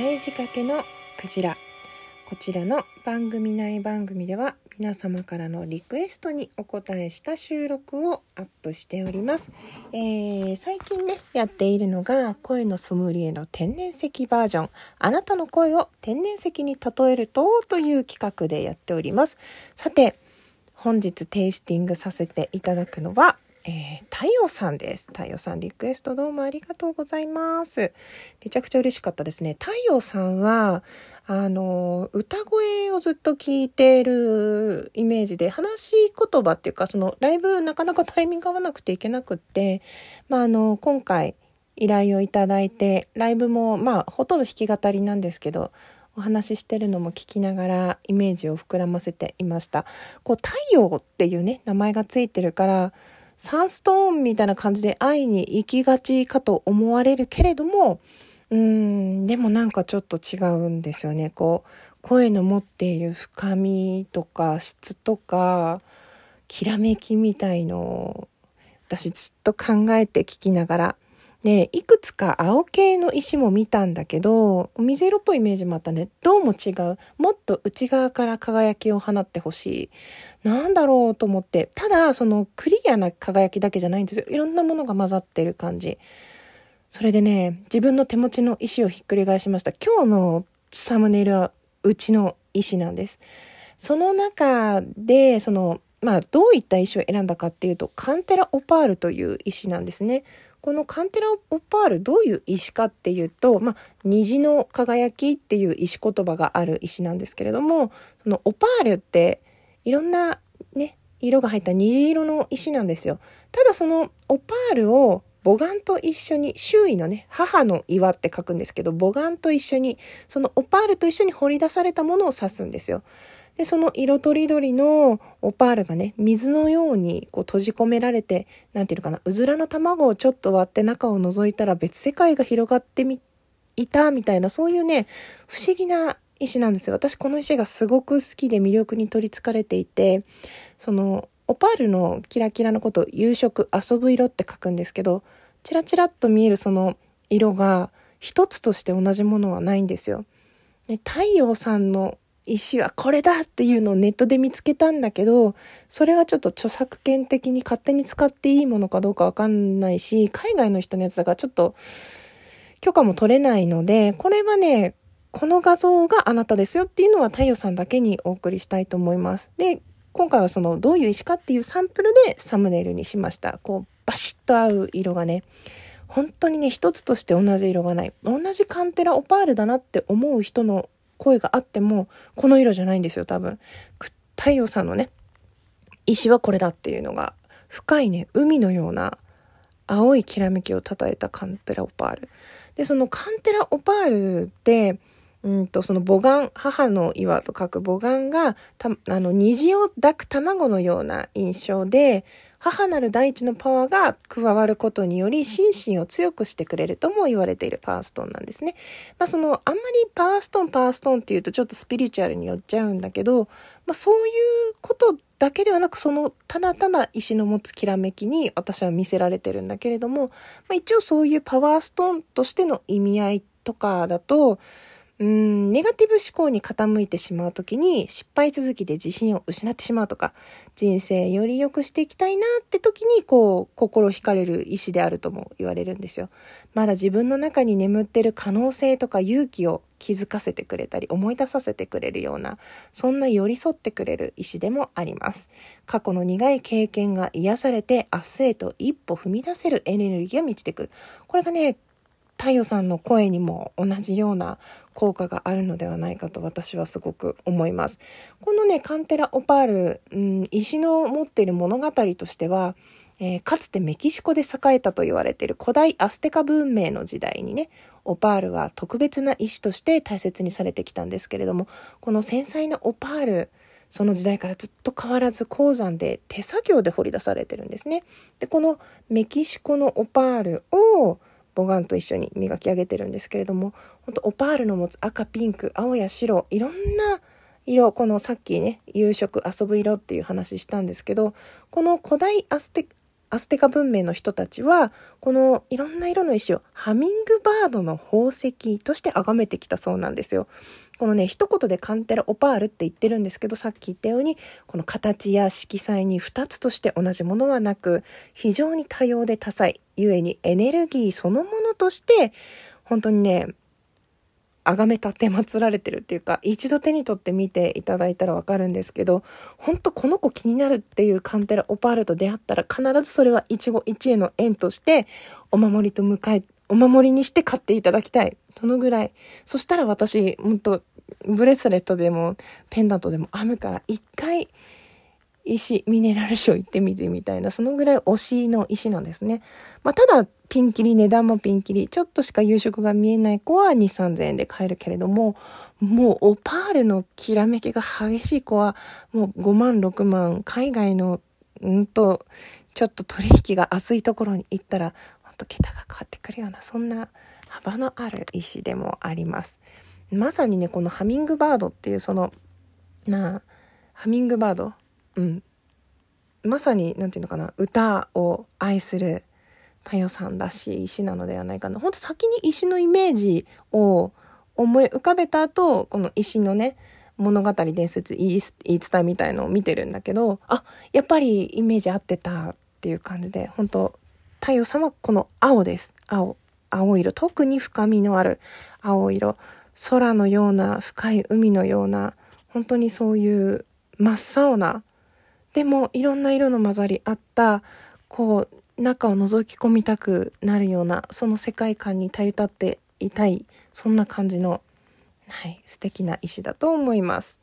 え仕掛けのクジラ。こちらの番組内番組では皆様からのリクエストにお答えした収録をアップしております、えー、最近ねやっているのが声のソムリエの天然石バージョン。あなたの声を天然石に例えるとという企画でやっております。さて本日テイスティングさせていただくのはえー、太陽さんです。太陽さんリクエストどうもありがとうございます。めちゃくちゃ嬉しかったですね。太陽さんは、あの、歌声をずっと聞いているイメージで、話し言葉っていうか、そのライブなかなかタイミング合わなくていけなくって、まあ、あの、今回依頼をいただいて、ライブも、まあ、ほとんど弾き語りなんですけど、お話ししてるのも聞きながらイメージを膨らませていました。こう、太陽っていうね、名前がついてるから、サンストーンみたいな感じで会いに行きがちかと思われるけれども、うん、でもなんかちょっと違うんですよね。こう、声の持っている深みとか質とか、きらめきみたいのを私ずっと考えて聞きながらで、いくつか青系の石も見たんだけど、水色っぽいイメージもあったね。どうも違う。もっと内側から輝きを放ってほしい。なんだろうと思って。ただ、そのクリアな輝きだけじゃないんですよ。いろんなものが混ざってる感じ。それでね、自分の手持ちの石をひっくり返しました。今日のサムネイルはうちの石なんです。その中で、その、まあ、どういった石を選んだかっていうと、カンテラオパールという石なんですね。このカンテラオパールどういう石かっていうと、まあ、虹の輝きっていう石言葉がある石なんですけれども、そのオパールっていろんなね、色が入った虹色の石なんですよ。ただそのオパールを母岩と一緒に、周囲のね、母の岩って書くんですけど、母岩と一緒に、そのオパールと一緒に掘り出されたものを指すんですよ。で、その色とりどりのオパールがね、水のようにこう閉じ込められて、なんていうのかな、うずらの卵をちょっと割って中を覗いたら別世界が広がってみ、いたみたいな、そういうね、不思議な石なんですよ。私この石がすごく好きで魅力に取りつかれていて、その、オパールのキラキラのことを夕食、遊ぶ色って書くんですけど、チラチラっと見えるその色が一つとして同じものはないんですよ。太陽さんの石はこれだっていうのをネットで見つけたんだけど、それはちょっと著作権的に勝手に使っていいものかどうかわかんないし、海外の人のやつだからちょっと許可も取れないので、これはね、この画像があなたですよっていうのは太陽さんだけにお送りしたいと思います。で、今回はそのどういう石かっていうサンプルでサムネイルにしました。こう、バシッと合う色がね、本当にね、一つとして同じ色がない。同じカンテラオパールだなって思う人の声があっても、この色じゃないんですよ、多分。太陽さんのね、石はこれだっていうのが、深いね、海のような青いきらめきをたたえたカンテラオパール。で、そのカンテラオパールって、うんと、その母岩、母の岩と書く母岩が、た、あの、虹を抱く卵のような印象で、母なる大地のパワーが加わることにより心身を強くしてくれるとも言われているパワーストーンなんですね。まあそのあんまりパワーストーンパワーストーンっていうとちょっとスピリチュアルに寄っちゃうんだけど、まあそういうことだけではなくそのただただ石の持つきらめきに私は見せられてるんだけれども、まあ、一応そういうパワーストーンとしての意味合いとかだとうん、ネガティブ思考に傾いてしまうときに失敗続きで自信を失ってしまうとか、人生より良くしていきたいなって時に、こう、心惹かれる意志であるとも言われるんですよ。まだ自分の中に眠ってる可能性とか勇気を気づかせてくれたり、思い出させてくれるような、そんな寄り添ってくれる意志でもあります。過去の苦い経験が癒されて、明日へと一歩踏み出せるエネルギーが満ちてくる。これがね、太陽さんの声にも同じような効果があるのではないかと私はすごく思います。このね、カンテラオパール、うん、石の持っている物語としては、えー、かつてメキシコで栄えたと言われている古代アステカ文明の時代にね、オパールは特別な石として大切にされてきたんですけれども、この繊細なオパール、その時代からずっと変わらず鉱山で手作業で掘り出されてるんですね。で、このメキシコのオパールを母岩と一緒に磨き上げてるんですけれども、本当オパールの持つ赤、ピンク、青や白、いろんな色、このさっきね、遊色、遊ぶ色っていう話したんですけど、この古代アステ、アステカ文明の人たちはこのいろんな色の石をハミングバードの宝石として崇めてきたそうなんですよ。このね一言でカンテラオパールって言ってるんですけどさっき言ったようにこの形や色彩に2つとして同じものはなく非常に多様で多彩ゆえにエネルギーそのものとして本当にね崇め立て祀られてるっていうか一度手に取って見ていただいたらわかるんですけど本当この子気になるっていうカンテラオパールと出会ったら必ずそれは一期一会の縁としてお守りと迎えお守りにして買っていただきたいそのぐらいそしたら私本当ブレスレットでもペンダントでも編むから一回石、ミネラルショー行ってみてみたいな、そのぐらい推しの石なんですね。まあ、ただ、ピンキリ、値段もピンキリ、ちょっとしか夕食が見えない子は2、3000円で買えるけれども、もうオパールのきらめきが激しい子は、もう5万、6万、海外の、うんと、ちょっと取引が厚いところに行ったら、ほんと桁が変わってくるような、そんな幅のある石でもあります。まさにね、このハミングバードっていうその、まあ、ハミングバード？うん、まさに何て言うのかな歌を愛する太陽さんらしい石なのではないかな。本当先に石のイメージを思い浮かべた後この石のね物語伝説言い伝えみたいのを見てるんだけどあやっぱりイメージ合ってたっていう感じで本当太陽さんはこの青です。青青色。特に深みのある青色。空のような深い海のような本当にそういう真っ青なでもいろんな色の混ざり合ったこう中を覗き込みたくなるようなその世界観にたゆたっていたいそんな感じの、はい、素敵な石だと思います。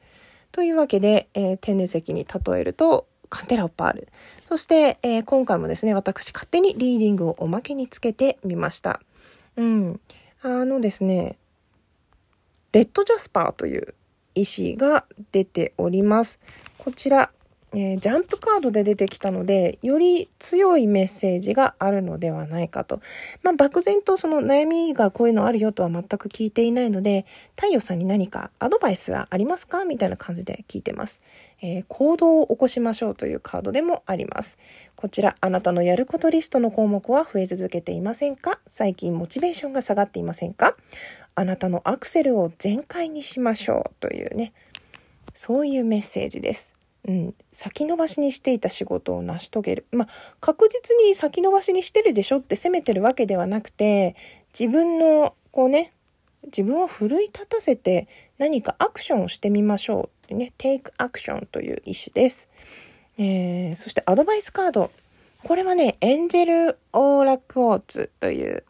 というわけで、えー、天然石に例えるとカンテラオパールそして、えー、今回もですね私勝手にリーディングをおまけにつけてみました。うん、あのですねレッドジャスパーという石が出ております。こちらえー、ジャンプカードで出てきたので、より強いメッセージがあるのではないかと。まあ、漠然とその悩みがこういうのあるよとは全く聞いていないので、太陽さんに何かアドバイスはありますか？みたいな感じで聞いてます、えー、行動を起こしましょうというカードでもあります。こちら、あなたのやることリストの項目は増え続けていませんか？最近モチベーションが下がっていませんか？あなたのアクセルを全開にしましょうというね、そういうメッセージです。うん、先延ばしにしていた仕事を成し遂げる。まあ、確実に先延ばしにしてるでしょって責めてるわけではなくて、自分の、こうね、自分を奮い立たせて何かアクションをしてみましょうってね、テイクアクションという意思です。えー、そしてアドバイスカード。これはね、エンジェルオーラクォーツという、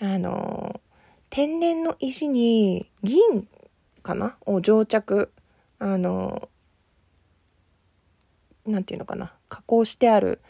あの、天然の石に銀かな？を蒸着、あの、何て言うのかな加工してある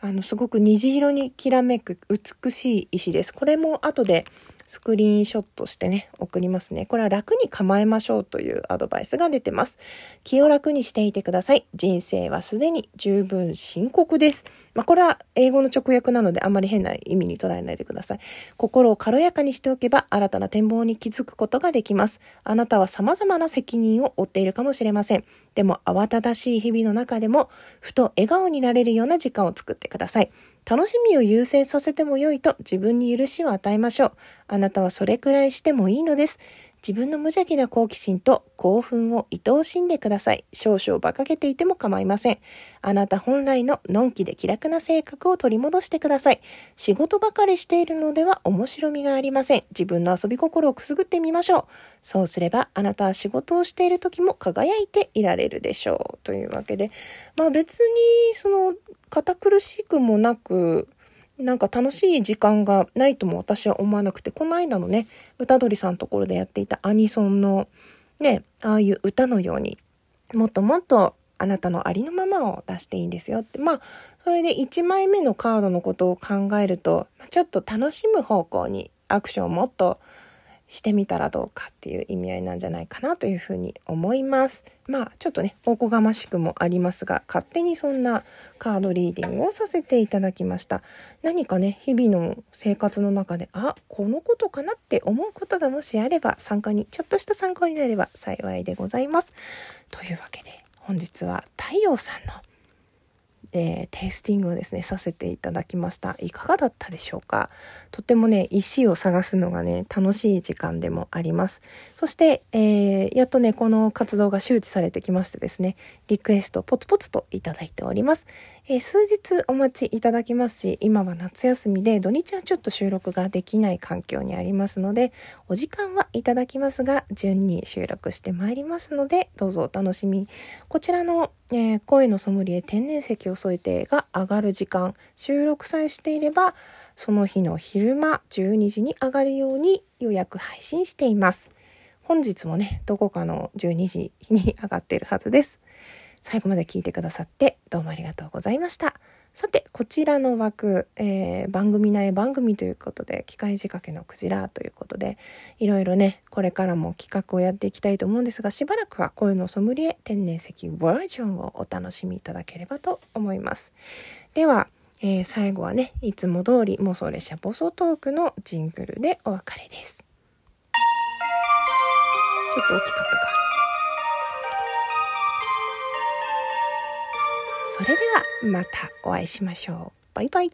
あのすごく虹色にきらめく美しい石です。これも後でスクリーンショットしてね、送りますね。これは楽に構えましょうというアドバイスが出てます。気を楽にしていてください。人生はすでに十分深刻です。まあ、これは英語の直訳なのであんまり変な意味に捉えないでください。心を軽やかにしておけば新たな展望に気づくことができます。あなたは様々な責任を負っているかもしれません。でも慌ただしい日々の中でも、ふと笑顔になれるような時間を作ってください。楽しみを優先させても良いと自分に許しを与えましょう。あなたはそれくらいしてもいいのです。自分の無邪気な好奇心と興奮を愛おしんでください。少々馬鹿げていても構いません。あなた本来ののんきで気楽な性格を取り戻してください。仕事ばかりしているのでは面白みがありません。自分の遊び心をくすぐってみましょう。そうすればあなたは仕事をしている時も輝いていられるでしょう。というわけで、まあ別にその堅苦しくもなく、なんか楽しい時間がないとも私は思わなくて、この間のね、歌鳥さんのところでやっていたアニソンのね、ああいう歌のように、もっともっとあなたのありのままを出していいんですよって。まあ、それで1枚目のカードのことを考えると、ちょっと楽しむ方向にアクションをもっとしてみたらどうかっていう意味合いなんじゃないかなというふうに思います。まあちょっとねおこがましくもありますが勝手にそんなカードリーディングをさせていただきました。何かね日々の生活の中であこのことかなって思うことがもしあれば参考にちょっとした参考になれば幸いでございます。というわけで本日は太陽さんのえー、テイスティングをですねさせていただきました。いかがだったでしょうか？とてもね石を探すのがね楽しい時間でもあります。そして、えー、やっとねこの活動が周知されてきましてですねリクエストポツポツといただいております、えー、数日お待ちいただきますし今は夏休みで土日はちょっと収録ができない環境にありますのでお時間はいただきますが順に収録してまいりますのでどうぞお楽しみ。こちらの、えー、声のソムリエ天然石を添えてが上がる時間収録さえしていればその日の昼間12時に上がるように予約配信しています。本日もねどこかの12時に上がっているはずです。最後まで聞いてくださってどうもありがとうございました。さてこちらの枠、えー、番組内番組ということで機械仕掛けのクジラということでいろいろねこれからも企画をやっていきたいと思うんですがしばらくは声のソムリエ天然石バージョンをお楽しみいただければと思います。では、えー、最後はねいつも通り妄想列車暴走トークのジングルでお別れです。ちょっと大きかったか。それではまたお会いしましょう。バイバイ。